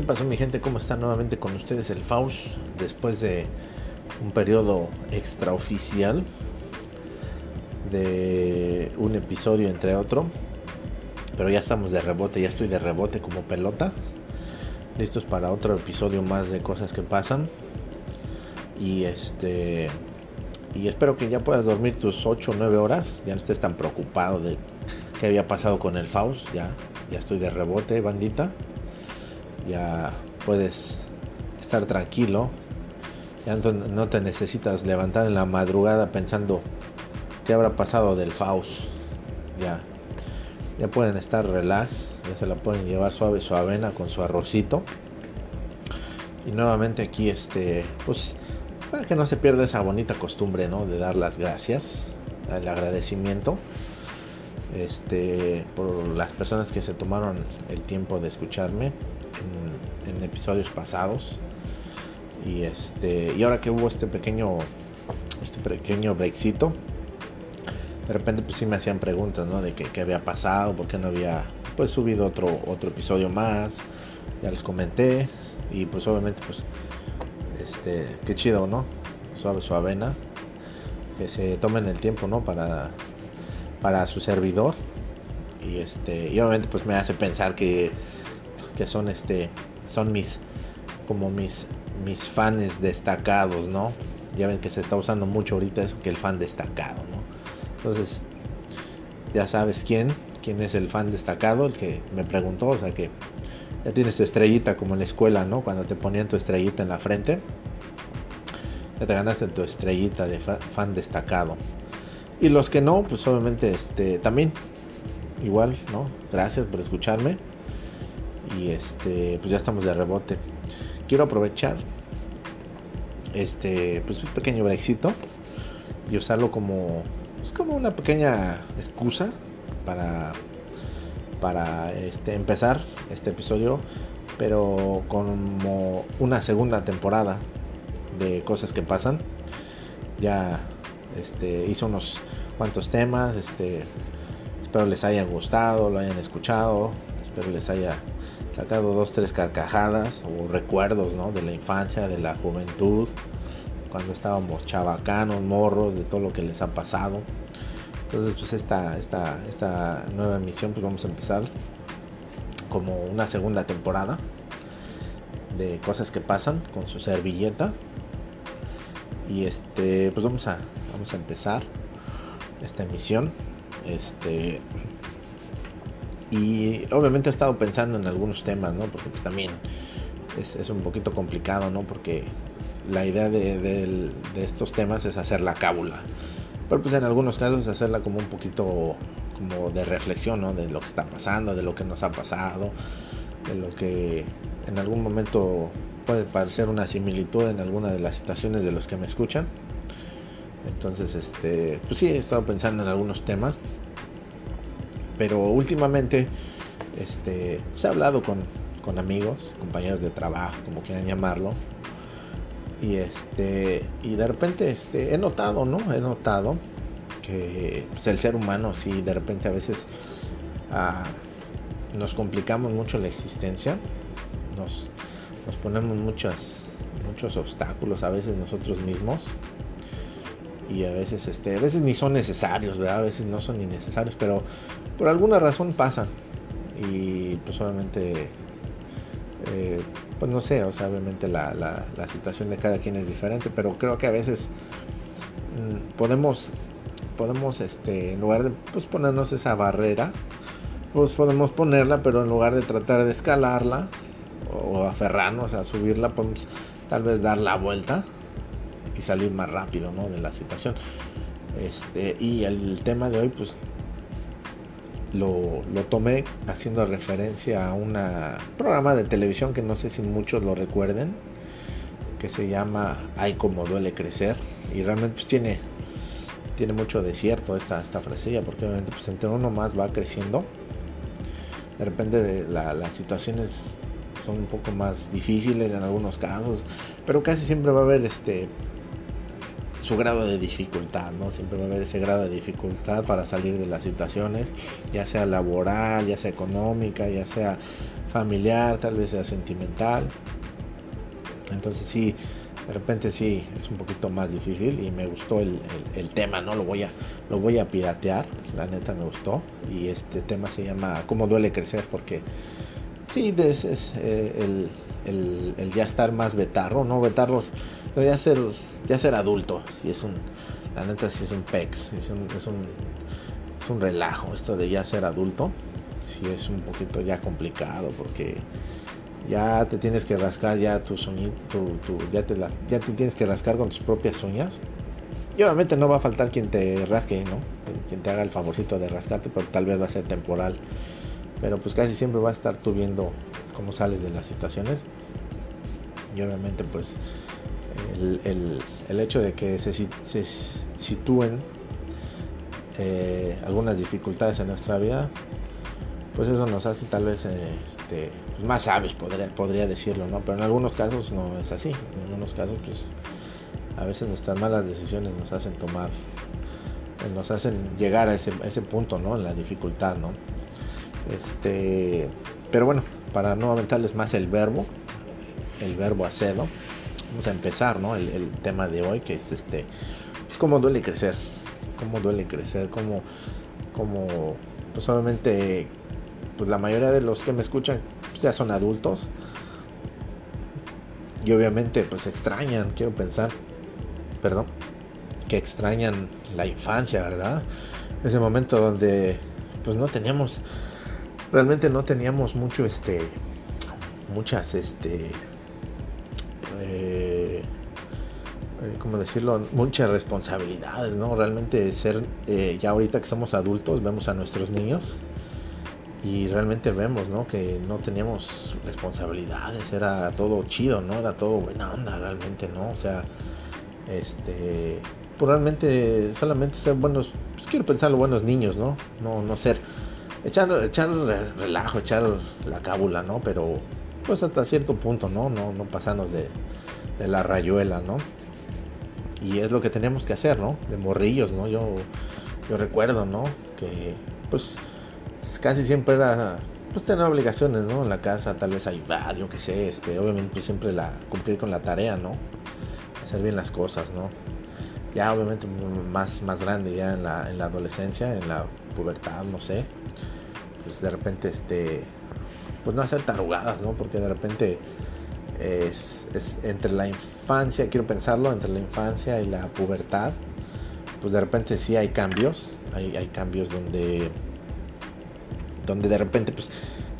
¿Qué pasó mi gente? ¿Cómo está nuevamente con ustedes el Faust? Después de un periodo extraoficial de un episodio entre otro. Pero ya estamos de rebote, ya estoy de rebote como pelota. Listos para otro episodio más de cosas que pasan. Y este y espero que ya puedas dormir tus 8 o 9 horas, ya no estés tan preocupado de qué había pasado con el Faust, ya ya estoy de rebote, bandita ya puedes estar tranquilo, ya no te necesitas levantar en la madrugada pensando qué habrá pasado del Faust, ya, ya pueden estar relax, ya se la pueden llevar suave su avena con su arrocito. Y nuevamente aquí este, pues para que no se pierda esa bonita costumbre, ¿no? De dar las gracias, el agradecimiento este, por las personas que se tomaron el tiempo de escucharme episodios pasados. Y este y ahora que hubo este pequeño este pequeño breakcito, de repente pues sí me hacían preguntas, ¿no? De qué, había pasado, por qué no había pues subido otro otro episodio más. Ya les comenté y pues obviamente pues este qué chido, ¿no? Suave su avena. Que se tomen el tiempo, ¿no? Para para su servidor y este y obviamente pues me hace pensar que, que son este son mis como mis mis fans destacados no ya ven que se está usando mucho ahorita eso que el fan destacado no entonces ya sabes quién quién es el fan destacado el que me preguntó o sea que ya tienes tu estrellita como en la escuela no cuando te ponían tu estrellita en la frente ya te ganaste tu estrellita de fan destacado y los que no, pues obviamente este también igual, ¿no? Gracias por escucharme. Y este, pues ya estamos de rebote. Quiero aprovechar este, pues un pequeño brexito y usarlo como es como una pequeña excusa para para este empezar este episodio, pero como una segunda temporada de cosas que pasan. Ya este, hice unos cuantos temas. Este, espero les haya gustado, lo hayan escuchado. Espero les haya sacado dos, tres carcajadas o recuerdos de la infancia, de la juventud, cuando estábamos chavacanos, morros, de todo lo que les ha pasado. Entonces, pues esta, esta, esta nueva emisión, pues vamos a empezar como una segunda temporada de cosas que pasan con su servilleta. Y este, pues vamos a, vamos a empezar esta emisión. Este. Y obviamente he estado pensando en algunos temas, ¿no? Porque también es, un poquito complicado, ¿no? Porque la idea de, estos temas es hacer la cábula. Pero pues en algunos casos hacerla como un poquito como de reflexión, ¿no? De lo que está pasando, de lo que nos ha pasado, de lo que en algún momento puede parecer una similitud en alguna de las situaciones de los que me escuchan. Entonces, este, pues sí, he estado pensando en algunos temas. Pero últimamente, este, se ha hablado con, amigos, compañeros de trabajo, como quieran llamarlo. Y este, y de repente, este, he notado, ¿no? He notado que pues, el ser humano, sí, de repente a veces ah, nos complicamos mucho la existencia. Nos, ponemos muchas, muchos obstáculos a veces nosotros mismos y a veces este a veces ni son necesarios ¿verdad? a veces no son innecesarios pero por alguna razón pasan y pues obviamente eh, pues no sé o sea obviamente la, la, situación de cada quien es diferente pero creo que a veces mm, podemos podemos este en lugar de pues, ponernos esa barrera pues podemos ponerla pero en lugar de tratar de escalarla o aferrarnos a subirla podemos tal vez dar la vuelta y salir más rápido ¿no? de la situación. Este, y el tema de hoy, pues lo, tomé haciendo referencia a un programa de televisión que no sé si muchos lo recuerden, que se llama Ay como duele crecer. Y realmente pues tiene, tiene mucho de cierto esta, esta frasilla, porque obviamente pues entre uno más va creciendo. De repente la, las situaciones son un poco más difíciles en algunos casos, pero casi siempre va a haber este su grado de dificultad, ¿no? Siempre va a haber ese grado de dificultad para salir de las situaciones, ya sea laboral, ya sea económica, ya sea familiar, tal vez sea sentimental. Entonces sí, de repente sí es un poquito más difícil y me gustó el, tema, ¿no? Lo voy, a, lo voy a piratear, la neta me gustó. Y este tema se llama ¿Cómo duele crecer? Porque sí, es, eh, el, ya estar más betarro, ¿no? Betarros, ya ser, ya ser adulto. Y es un, la neta sí es un pex, es un, es un, es un relajo esto de ya ser adulto. Sí es un poquito ya complicado porque ya te tienes que rascar ya tu, tu, ya, te ya te tienes que rascar con tus propias uñas. Y obviamente no va a faltar quien te rasque, ¿no? Quien te haga el favorcito de rascarte, pero tal vez va a ser temporal. Pero pues casi siempre va a estar tú viendo cómo sales de las situaciones. Y obviamente pues el, hecho de que se, se sitúen eh, algunas dificultades en nuestra vida, pues eso nos hace tal vez este, pues, más sabios, podría, podría decirlo, ¿no? Pero en algunos casos no es así. En algunos casos, pues a veces nuestras malas decisiones nos hacen tomar, nos hacen llegar a ese, punto, ¿no? En la dificultad, ¿no? Este, pero bueno, para no aventarles más el verbo, el verbo hacerlo, vamos a empezar, ¿no? El, tema de hoy, que es este, pues cómo duele crecer, cómo duele crecer, cómo, cómo, pues obviamente pues la mayoría de los que me escuchan pues, ya son adultos. Y obviamente pues extrañan, quiero pensar, perdón, que extrañan la infancia, ¿verdad? Ese momento donde pues no teníamos, realmente no teníamos mucho este, muchas este, eh, eh ¿cómo decirlo? Muchas responsabilidades, ¿no? Realmente ser, eh, ya ahorita que somos adultos, vemos a nuestros niños y realmente vemos ¿no? que no teníamos responsabilidades, era todo chido, ¿no? Era todo buena onda realmente, ¿no? O sea, este, pues realmente solamente ser buenos, pues quiero pensar buenos niños, ¿no? No, no ser, echar, echar relajo, echar la cábula, ¿no? Pero pues hasta cierto punto, ¿no? No, no pasarnos de, de la rayuela, ¿no? Y es lo que tenemos que hacer, ¿no? De morrillos, ¿no? Yo, yo recuerdo, ¿no? Que pues casi siempre era pues tener obligaciones, ¿no? En la casa, tal vez ayudar, yo qué sé, este, obviamente pues, siempre la cumplir con la tarea, ¿no? Hacer bien las cosas, ¿no? Ya obviamente más, más grande, ya en la, en la adolescencia, en la pubertad, no sé, pues de repente, este, pues no hacer tarugadas, ¿no? Porque de repente es, es entre la infancia, quiero pensarlo, entre la infancia y la pubertad, pues de repente sí hay cambios, hay, hay cambios donde donde de repente pues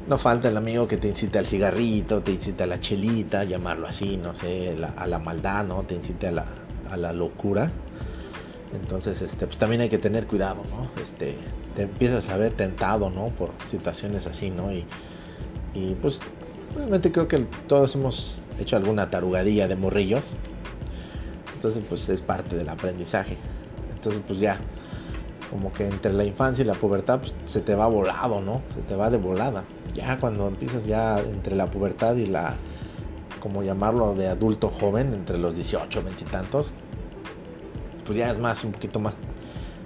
no falta el amigo que te incita al cigarrito, te incita a la chelita, llamarlo así, no sé, a la maldad, ¿no? Te incita a la, a la locura. Entonces, este, pues también hay que tener cuidado, ¿no? Este, te empiezas a ver tentado, ¿no? Por situaciones así, ¿no? Y pues realmente creo que todos hemos hecho alguna tarugadilla de morrillos. Entonces, pues es parte del aprendizaje. Entonces, pues ya, como que entre la infancia y la pubertad pues, se te va volado, ¿no? Se te va de volada. Ya cuando empiezas ya entre la pubertad y la, como llamarlo, de adulto joven, entre los 18, 20 y tantos, pues ya es más, un poquito más,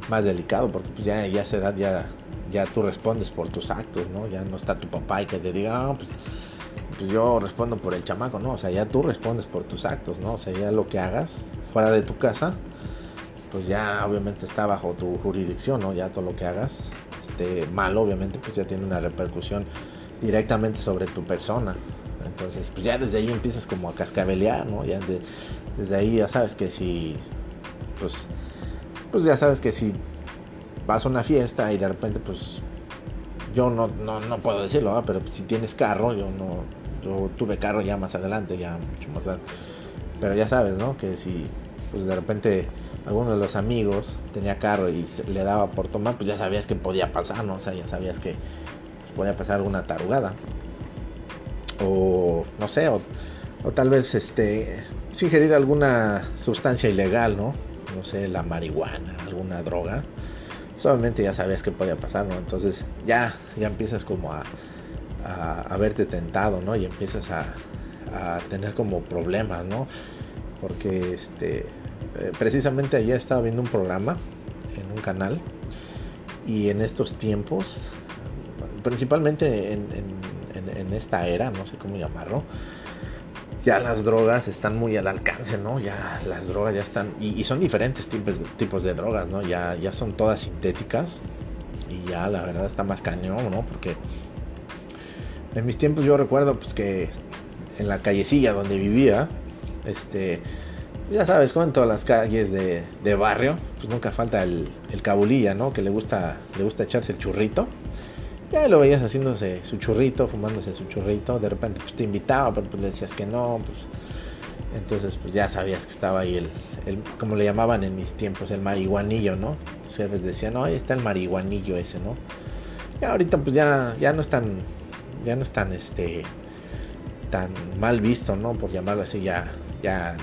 más delicado, porque pues ya, ya esa edad ya, ya tú respondes por tus actos, ¿no? Ya no está tu papá y que te diga, ah, pues, pues yo respondo por el chamaco, ¿no? O sea, ya tú respondes por tus actos, ¿no? O sea, ya lo que hagas fuera de tu casa, pues ya obviamente está bajo tu jurisdicción, ¿no? Ya todo lo que hagas, este, mal obviamente, pues ya tiene una repercusión directamente sobre tu persona. Entonces, pues ya desde ahí empiezas como a cascabelear, ¿no? Ya desde ahí ya sabes que si, pues, pues ya sabes que si vas a una fiesta y de repente, pues, yo no, no, no puedo decirlo, pero si tienes carro, yo no, yo tuve carro ya más adelante, ya mucho más adelante. Pero ya sabes, ¿no? Que si, pues de repente alguno de los amigos tenía carro y le daba por tomar, pues ya sabías que podía pasar, ¿no? O sea, ya sabías que podía pasar alguna tarugada. O no sé, o, tal vez este ingerir alguna sustancia ilegal, ¿no? No sé, la marihuana, alguna droga. Solamente ya sabías que podía pasar, ¿no? Entonces ya, ya empiezas como a, a, verte tentado, ¿no? Y empiezas a, a tener como problemas, ¿no? Porque este eh, precisamente ayer estaba viendo un programa en un canal y en estos tiempos, principalmente en, esta era, no sé cómo llamarlo, ya las drogas están muy al alcance, ¿no? Ya las drogas ya están, y, son diferentes tipos, de drogas, ¿no? Ya, ya son todas sintéticas y ya la verdad está más cañón, ¿no? Porque en mis tiempos yo recuerdo pues que en la callecilla donde vivía, este, ya sabes, como en todas las calles de, barrio, pues nunca falta el, el, cabulilla, ¿no? Que le gusta, le gusta echarse el churrito. Ya lo veías haciéndose su churrito, fumándose su churrito. De repente pues te invitaba, pero pues le decías que no, pues entonces pues ya sabías que estaba ahí el, el como le llamaban en mis tiempos, el marihuanillo, ¿no? Entonces les decían, no, ahí está el marihuanillo ese, ¿no? Y ahorita pues ya, ya no es tan, ya no es tan, este, tan mal visto, ¿no? Por llamarlo así, ya, ya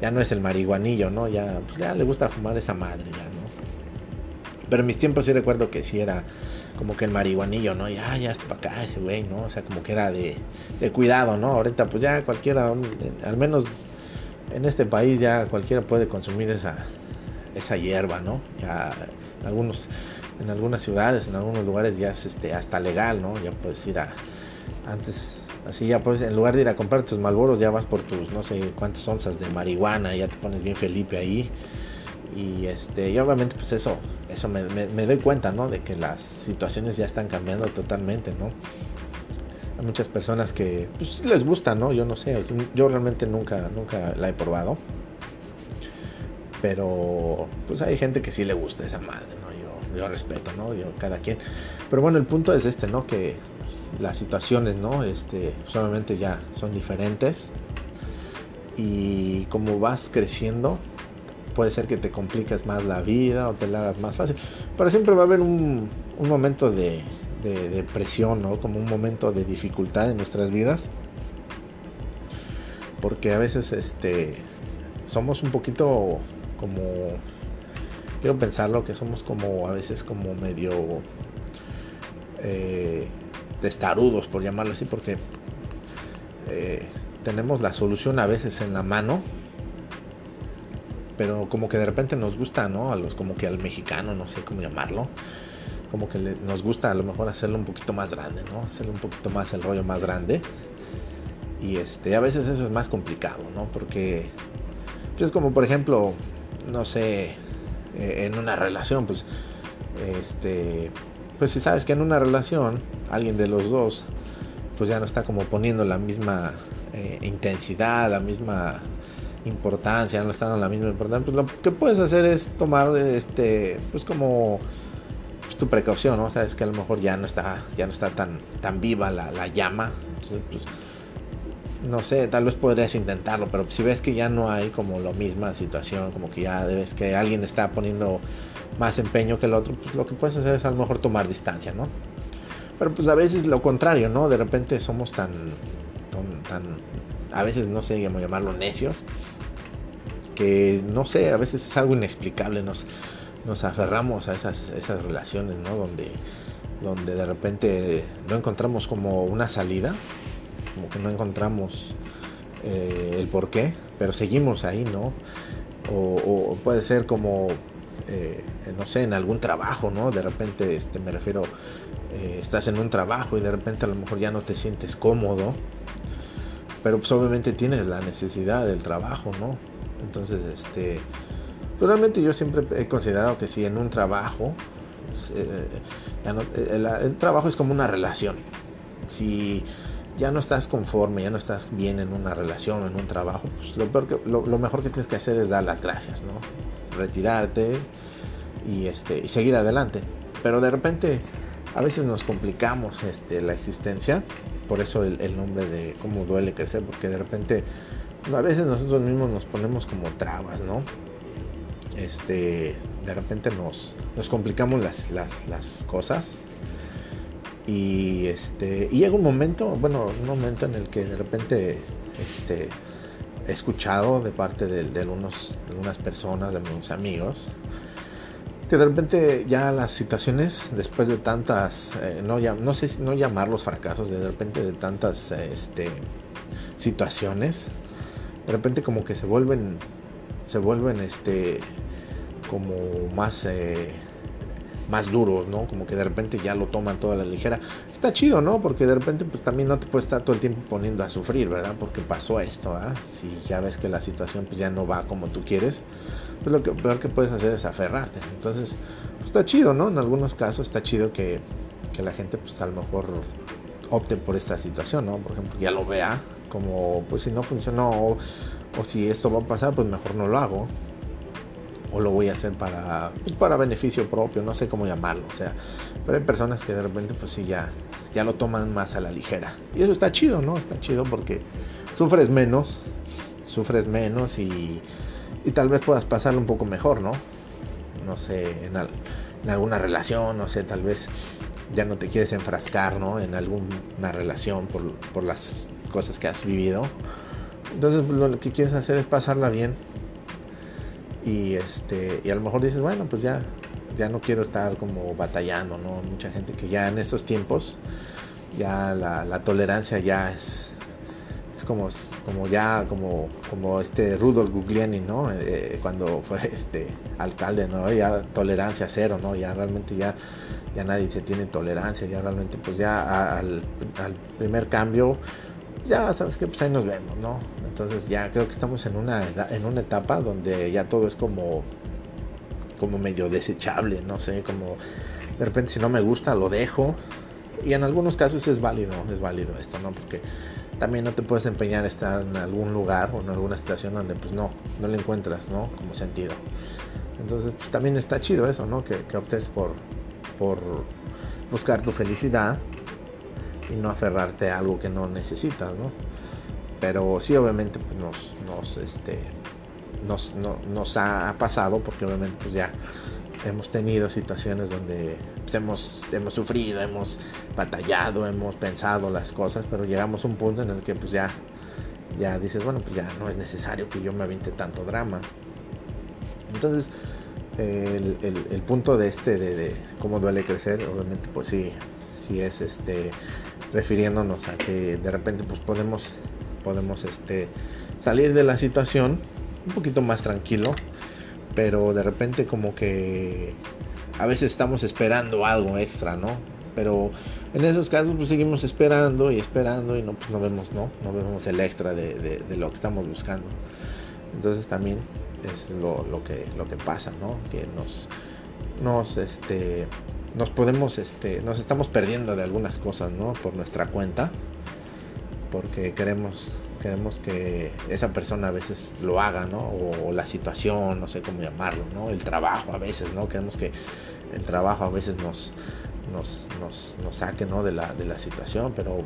ya no es el marihuanillo, ¿no? Ya, pues ya le gusta fumar esa madre, ya, ¿no? Pero en mis tiempos sí recuerdo que sí era como que el marihuanillo, ¿no? Ya, ya está para acá ese güey, ¿no? O sea, como que era de, de cuidado, ¿no? Ahorita pues ya cualquiera, al menos en este país ya cualquiera puede consumir esa, esa hierba, ¿no? Ya algunos, en algunas ciudades, en algunos lugares ya es este, hasta legal, ¿no? Ya puedes ir a, antes Así ya pues en lugar de ir a comprar tus malboros ya vas por tus no sé cuántas onzas de marihuana, ya te pones bien Felipe ahí. Y este, y obviamente pues eso, eso me, doy cuenta, ¿no? De que las situaciones ya están cambiando totalmente, ¿no? Hay muchas personas que pues les gusta, ¿no? Yo no sé, yo realmente nunca, nunca la he probado. Pero pues hay gente que sí le gusta esa madre, ¿no? Yo, yo respeto, ¿no? Yo, cada quien. Pero bueno, el punto es este, ¿no? Que las situaciones, ¿no? Este, solamente ya son diferentes. Y como vas creciendo, puede ser que te compliques más la vida o te la hagas más fácil. Pero siempre va a haber un, momento de, de, presión, ¿no? Como un momento de dificultad en nuestras vidas. Porque a veces este, somos un poquito como... Quiero pensarlo que somos como a veces como medio... Eh, testarudos, por llamarlo así, porque eh, tenemos la solución a veces en la mano, pero como que de repente nos gusta, ¿no? A los, como que al mexicano, no sé cómo llamarlo, como que nos gusta a lo mejor hacerlo un poquito más grande, ¿no? Hacerlo un poquito más el rollo más grande. Y este, a veces eso es más complicado, ¿no? Porque pues, es como por ejemplo, no sé, eh, en una relación, pues, este, pues si sabes que en una relación alguien de los dos pues ya no está como poniendo la misma eh, intensidad, la misma importancia, no está dando la misma importancia, pues lo que puedes hacer es tomar este pues como pues, tu precaución, ¿no? Sabes que a lo mejor ya no está, ya no está tan, tan viva la, la llama. Entonces, pues, no sé, tal vez podrías intentarlo, pero si ves que ya no hay como la misma situación, como que ya ves que alguien está poniendo más empeño que el otro, pues lo que puedes hacer es a lo mejor tomar distancia, ¿no? Pero pues a veces lo contrario, ¿no? De repente somos tan, tan, a veces no sé cómo llamarlo necios, que no sé, a veces es algo inexplicable, nos, nos aferramos a esas, esas relaciones, ¿no? Donde, donde de repente no encontramos como una salida, como que no encontramos eh, el por qué, pero seguimos ahí, ¿no? O, puede ser como, eh, no sé, en algún trabajo, ¿no? De repente, este, me refiero, eh, estás en un trabajo y de repente a lo mejor ya no te sientes cómodo, pero pues obviamente tienes la necesidad del trabajo, ¿no? Entonces, este, pues, realmente yo siempre he considerado que si en un trabajo, pues, el trabajo es como una relación. Si ya no estás conforme, ya no estás bien en una relación o en un trabajo, pues lo, mejor que tienes que hacer es dar las gracias, ¿no? Retirarte y, este, y seguir adelante. Pero de repente a veces nos complicamos este, la existencia, por eso el, nombre de cómo duele crecer, porque de repente a veces nosotros mismos nos ponemos como trabas, ¿no? Este, de repente nos, nos complicamos las, las, las cosas y este y llega un momento, bueno, un momento en el que de repente este he escuchado de parte de, algunos, algunas personas, de algunos amigos, que de repente ya las situaciones, después de tantas, eh, no, no sé no llamarlos fracasos, de repente de tantas este, situaciones, de repente como que se vuelven se vuelven este como más eh, más duros, ¿no? Como que de repente ya lo toman toda la ligera. Está chido, ¿no? Porque de repente pues, también no te puedes estar todo el tiempo poniendo a sufrir, ¿verdad? Porque pasó esto, ¿ah? Si ya ves que la situación pues ya no va como tú quieres, pues lo que peor que puedes hacer es aferrarte. Entonces, pues está chido, ¿no? En algunos casos está chido que, que la gente pues a lo mejor opte por esta situación, ¿no? Por ejemplo, ya lo vea como, pues si no funcionó o, si esto va a pasar, pues mejor no lo hago o lo voy a hacer para, pues, para beneficio propio, no sé cómo llamarlo, o sea, pero hay personas que de repente pues sí ya, ya lo toman más a la ligera. Y eso está chido, ¿no? Está chido porque sufres menos, sufres menos y, y tal vez puedas pasarlo un poco mejor, ¿no? No sé, en alguna relación, no sé, tal vez ya no te quieres enfrascar, ¿no? En alguna relación por, por las cosas que has vivido. Entonces lo que quieres hacer es pasarla bien, y este y a lo mejor dices bueno pues ya ya no quiero estar como batallando no mucha gente que ya en estos tiempos ya la, tolerancia ya es es como como ya como como este Rudolf Guglielmi no eh, cuando fue este alcalde no ya tolerancia cero no ya realmente ya ya nadie se tiene tolerancia ya realmente pues ya al, al primer cambio ya sabes que pues ahí nos vemos no entonces ya creo que estamos en una, en una etapa donde ya todo es como, como medio desechable, no sé, como de repente si no me gusta lo dejo. Y en algunos casos es válido, es válido esto, ¿no? Porque también no te puedes empeñar a estar en algún lugar o en alguna situación donde pues no, no le encuentras, ¿no? Como sentido. Entonces pues también está chido eso, ¿no? Que, optes por, por buscar tu felicidad y no aferrarte a algo que no necesitas, ¿no? pero sí obviamente pues, nos, nos, este, nos, nos ha pasado porque obviamente pues ya hemos tenido situaciones donde pues, hemos, hemos sufrido, hemos batallado, hemos pensado las cosas, pero llegamos a un punto en el que pues ya, ya dices, bueno, pues ya no es necesario que yo me aviente tanto drama. Entonces, el, el, punto de este, de, de, cómo duele crecer, obviamente pues sí, sí es este, refiriéndonos a que de repente pues podemos podemos este, salir de la situación un poquito más tranquilo, pero de repente como que a veces estamos esperando algo extra, ¿no? Pero en esos casos pues seguimos esperando y esperando y no, pues no vemos, ¿no? No vemos el extra de, lo que estamos buscando. Entonces también es lo, que, lo que pasa, ¿no? Que nos, nos, este, nos podemos, este, nos estamos perdiendo de algunas cosas, ¿no? Por nuestra cuenta porque queremos, queremos que esa persona a veces lo haga, ¿no? O, la situación, no sé cómo llamarlo, ¿no? El trabajo a veces, ¿no? Queremos que el trabajo a veces nos, nos, nos, nos saque, ¿no? De la, de la situación, pero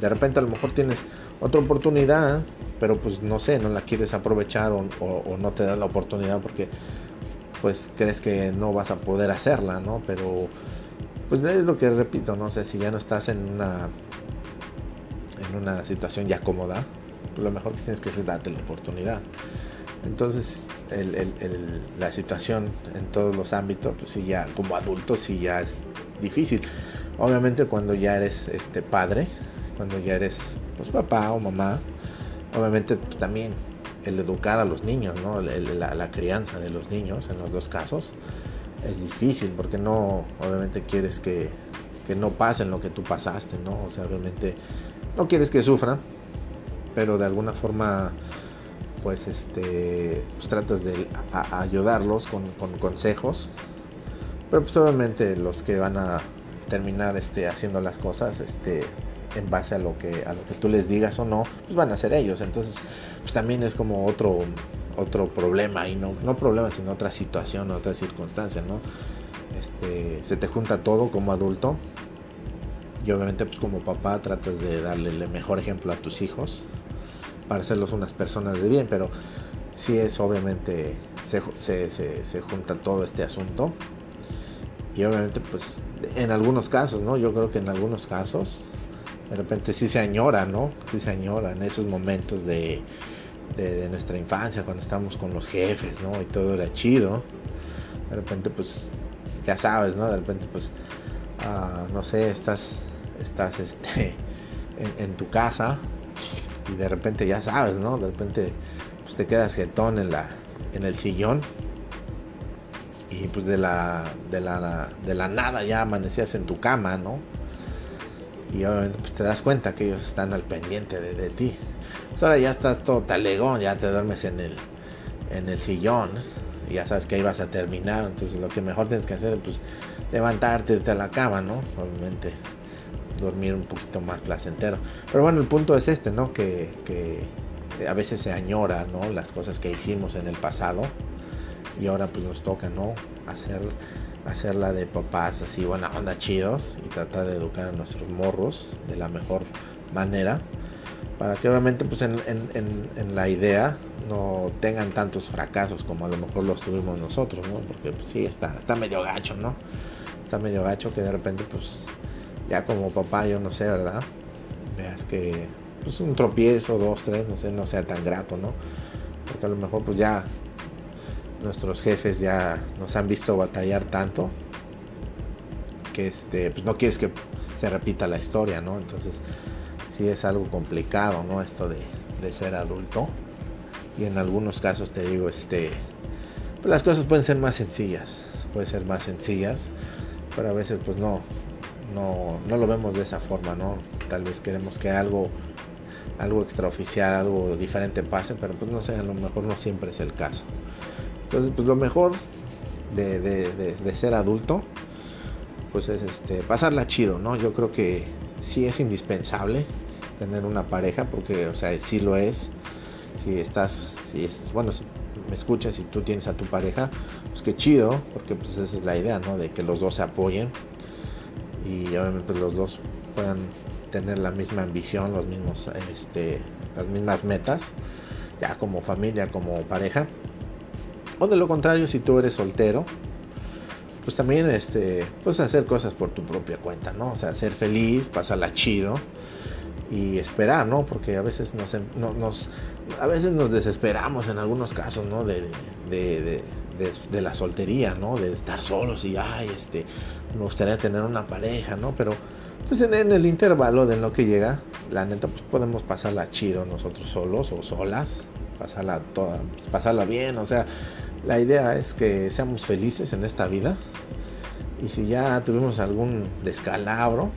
de repente a lo mejor tienes otra oportunidad, pero pues no sé, no la quieres aprovechar o, no te da la oportunidad porque pues crees que no vas a poder hacerla, ¿no? Pero pues es lo que repito, no sé, si ya no estás en una en una situación ya cómoda, lo mejor que tienes que hacer es darte la oportunidad. Entonces, la situación en todos los ámbitos, pues sí, ya como adulto, sí ya es difícil. Obviamente, cuando ya eres este padre, cuando ya eres pues papá o mamá, obviamente también el educar a los niños, ¿no? la, la, crianza de los niños en los dos casos es difícil porque no, obviamente quieres que, que no pasen lo que tú pasaste, ¿no? O sea, obviamente no quieres que sufran, pero de alguna forma pues este pues tratas de ayudarlos con, consejos. Pero pues obviamente los que van a terminar este haciendo las cosas este en base a lo que a lo que tú les digas o no pues van a ser ellos. Entonces pues también es como otro otro problema y no no problema sino otra situación otra circunstancia no este se te junta todo como adulto y obviamente pues como papá tratas de darle el mejor ejemplo a tus hijos para hacerlos unas personas de bien, pero si es obviamente se, se, junta todo este asunto. Y obviamente pues en algunos casos, ¿no? Yo creo que en algunos casos de repente sí se añora, ¿no? Sí se añora en esos momentos de, de, nuestra infancia, cuando estamos con los jefes, ¿no? Y todo era chido. De repente pues ya sabes, ¿no? De repente pues, ah, no sé, estás estás este, en, tu casa y de repente ya sabes, ¿no? De repente pues te quedas jetón en la, en el sillón y pues de la, de la, de la nada ya amanecías en tu cama, ¿no? Y obviamente pues te das cuenta que ellos están al pendiente de, ti. Pues ahora ya estás todo talegón, ya te duermes en el, en el sillón y ya sabes que ahí vas a terminar. Entonces lo que mejor tienes que hacer es pues levantarte, a la cama, ¿no? Obviamente dormir un poquito más placentero. Pero bueno, el punto es este, ¿no? Que, que a veces se añora, ¿no? Las cosas que hicimos en el pasado y ahora pues nos toca, ¿no? Hacer, hacerla de papás así, buena onda, chidos y tratar de educar a nuestros morros de la mejor manera para que obviamente pues en, la idea no tengan tantos fracasos como a lo mejor los tuvimos nosotros, ¿no? Porque pues, sí, está, está medio gacho, ¿no? Está medio gacho que de repente pues ya como papá yo no sé, ¿verdad? Veas que pues un tropiezo, dos, tres, no sé, no sea tan grato, ¿no? Porque a lo mejor pues ya nuestros jefes ya nos han visto batallar tanto que este, pues no quieres que se repita la historia, ¿no? Entonces, sí es algo complicado, ¿no? Esto de, ser adulto. Y en algunos casos te digo, este, pues las cosas pueden ser más sencillas, pueden ser más sencillas, pero a veces pues no, no, no lo vemos de esa forma, ¿no? Tal vez queremos que algo, algo extraoficial, algo diferente pase, pero pues no sé, a lo mejor no siempre es el caso. Entonces, pues lo mejor de, ser adulto, pues es este, pasarla chido, ¿no? Yo creo que sí es indispensable tener una pareja, porque, o sea, sí lo es. Si estás, si es, bueno, si me escuchas y tú tienes a tu pareja, pues qué chido, porque pues esa es la idea, ¿no? De que los dos se apoyen y obviamente los dos puedan tener la misma ambición, los mismos, este, las mismas metas, ya como familia, como pareja. O de lo contrario, si tú eres soltero, pues también este, pues hacer cosas por tu propia cuenta, ¿no? O sea, ser feliz, pasarla chido y esperar, ¿no? Porque a veces nos, nos a veces nos desesperamos en algunos casos, ¿no? De, de, de, la soltería, ¿no? De estar solos y, ay, este, me gustaría tener una pareja, ¿no? Pero pues en, en, el intervalo de lo que llega, la neta, pues podemos pasarla chido nosotros solos o solas, pasarla toda, pues, pasarla bien, o sea, la idea es que seamos felices en esta vida. Y si ya tuvimos algún descalabro,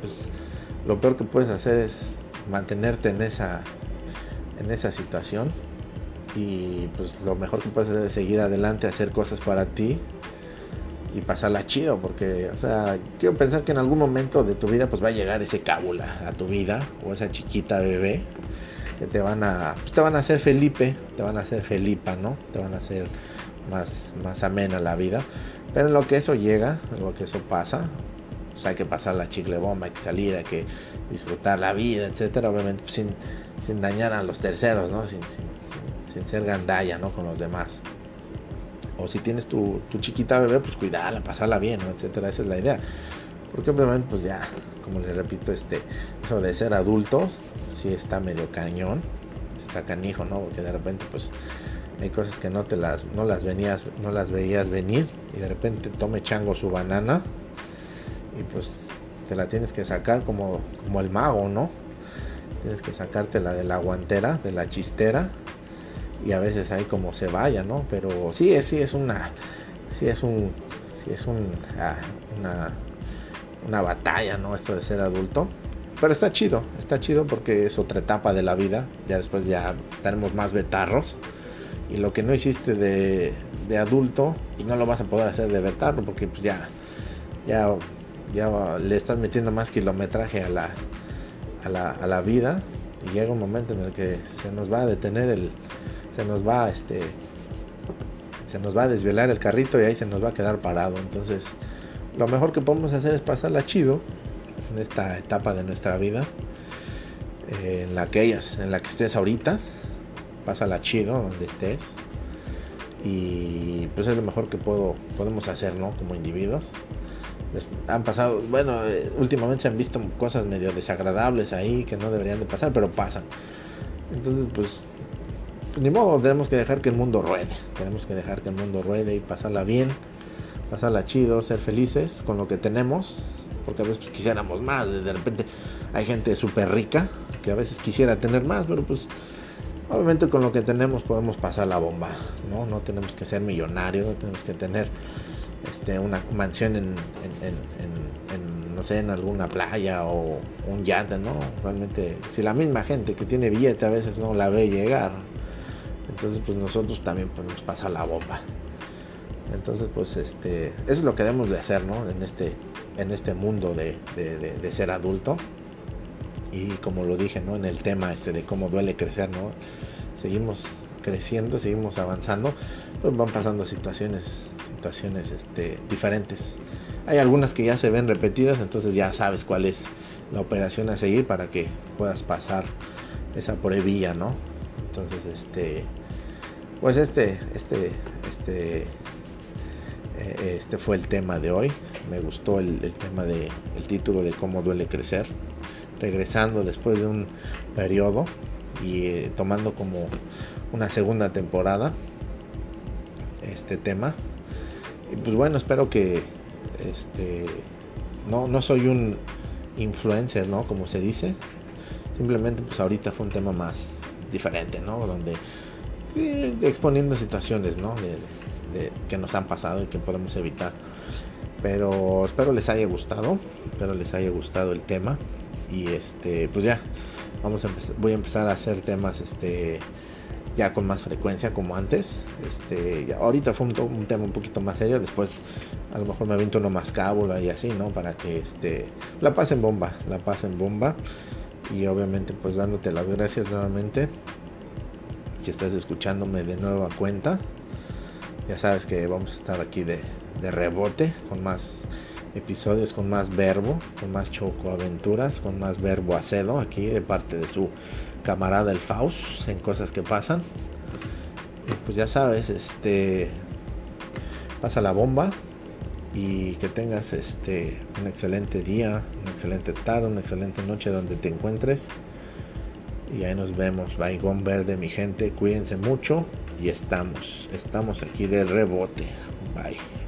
pues lo peor que puedes hacer es mantenerte en esa, en esa situación. Y pues lo mejor que puedes hacer es seguir adelante, hacer cosas para ti y pasarla chido. Porque, o sea, quiero pensar que en algún momento de tu vida pues va a llegar ese cábula a tu vida o esa chiquita bebé que te van a pues, te van a hacer Felipe, te van a hacer Felipa, ¿no? Te van a hacer más más amena la vida. Pero en lo que eso llega, en lo que eso pasa, pues hay que pasar la chicle bomba, hay que salir, hay que disfrutar la vida, etcétera, obviamente pues, sin, sin dañar a los terceros, ¿no? Sin, sin, ser gandalla, ¿no? Con los demás. O si tienes tu, tu chiquita bebé, pues cuidarla, pasarla bien, ¿no? etcétera, esa es la idea. Porque obviamente pues ya, como les repito, este, eso de ser adultos, sí está medio cañón, está canijo, ¿no? Porque de repente pues hay cosas que no te las, no las venías, no las veías venir y de repente tome chango su banana y pues te la tienes que sacar como, como el mago, ¿no? Tienes que sacarte la de la guantera, de la chistera y a veces hay como se vaya, ¿no? Pero sí, sí es una, sí es un, sí es un, ah, una una batalla, ¿no? Esto de ser adulto. Pero está chido, está chido porque es otra etapa de la vida. Ya después ya tenemos más betarros. Y lo que no hiciste de, de adulto, pues no lo vas a poder hacer de betarro porque pues ya, ya, ya le estás metiendo más kilometraje a la, a la, a la vida. Y llega un momento en el que se nos va a detener el, se nos va este, se nos va a desvelar el carrito y ahí se nos va a quedar parado. Entonces, lo mejor que podemos hacer es pasarla chido en esta etapa de nuestra vida, eh, en la que ellas, en la que estés ahorita, pásala chido donde estés. Y pues es lo mejor que puedo, podemos hacer, ¿no? Como individuos. Han pasado, bueno, eh, últimamente se han visto cosas medio desagradables ahí que no deberían de pasar, pero pasan. Entonces, pues, ni modo, tenemos que dejar que el mundo ruede. Tenemos que dejar que el mundo ruede y pasarla bien pasarla chido, ser felices con lo que tenemos, porque a veces pues, quisiéramos más, de repente hay gente súper rica que a veces quisiera tener más, pero pues Obviamente con lo que tenemos podemos pasar la bomba, ¿no? No tenemos que ser millonarios, no tenemos que tener este, una mansión en, no sé, en alguna playa o un yate, ¿no? Realmente, si la misma gente que tiene billete a veces no la ve llegar, entonces pues nosotros también podemos pasar la bomba. Entonces, pues este, eso es lo que debemos de hacer, ¿no? En este, en este mundo de, de ser adulto y como lo dije, ¿no? En el tema este de cómo duele crecer, ¿no? Seguimos creciendo, seguimos avanzando, pues van pasando situaciones, situaciones este, diferentes. Hay algunas que ya se ven repetidas, entonces ya sabes cuál es la operación a seguir para que puedas pasar esa pruebilla, ¿no? Entonces, este, pues este, este, este, eh, este fue el tema de hoy. Me gustó el, tema de, título de cómo duele crecer regresando después de un periodo y eh, tomando como una segunda temporada este tema. Y pues bueno, espero que este no, no soy un influencer, ¿no? Como se dice. Simplemente pues ahorita fue un tema más diferente, ¿no? Donde eh, exponiendo situaciones, ¿no? De, que nos han pasado y que podemos evitar. Pero espero les haya gustado, espero les haya gustado el tema y este pues ya vamos a voy a empezar a hacer temas este ya con más frecuencia como antes este ya, ahorita fue un, tema un poquito más serio después a lo mejor me aviento uno más cábula y así no para que este la pasen bomba la pasen bomba. Y obviamente pues dándote las gracias nuevamente. Que estás escuchándome de nueva cuenta ya sabes que vamos a estar aquí de, de rebote con más episodios con más verbo, con más choco aventuras, con más verbo acedo aquí de parte de su camarada el Faust en cosas que pasan. Y pues ya sabes, este pasa la bomba y que tengas este un excelente día, una excelente tarde, una excelente noche donde te encuentres. Y ahí nos vemos. Baigón verde, mi gente. Cuídense mucho. Y estamos. Estamos aquí de rebote. Bye.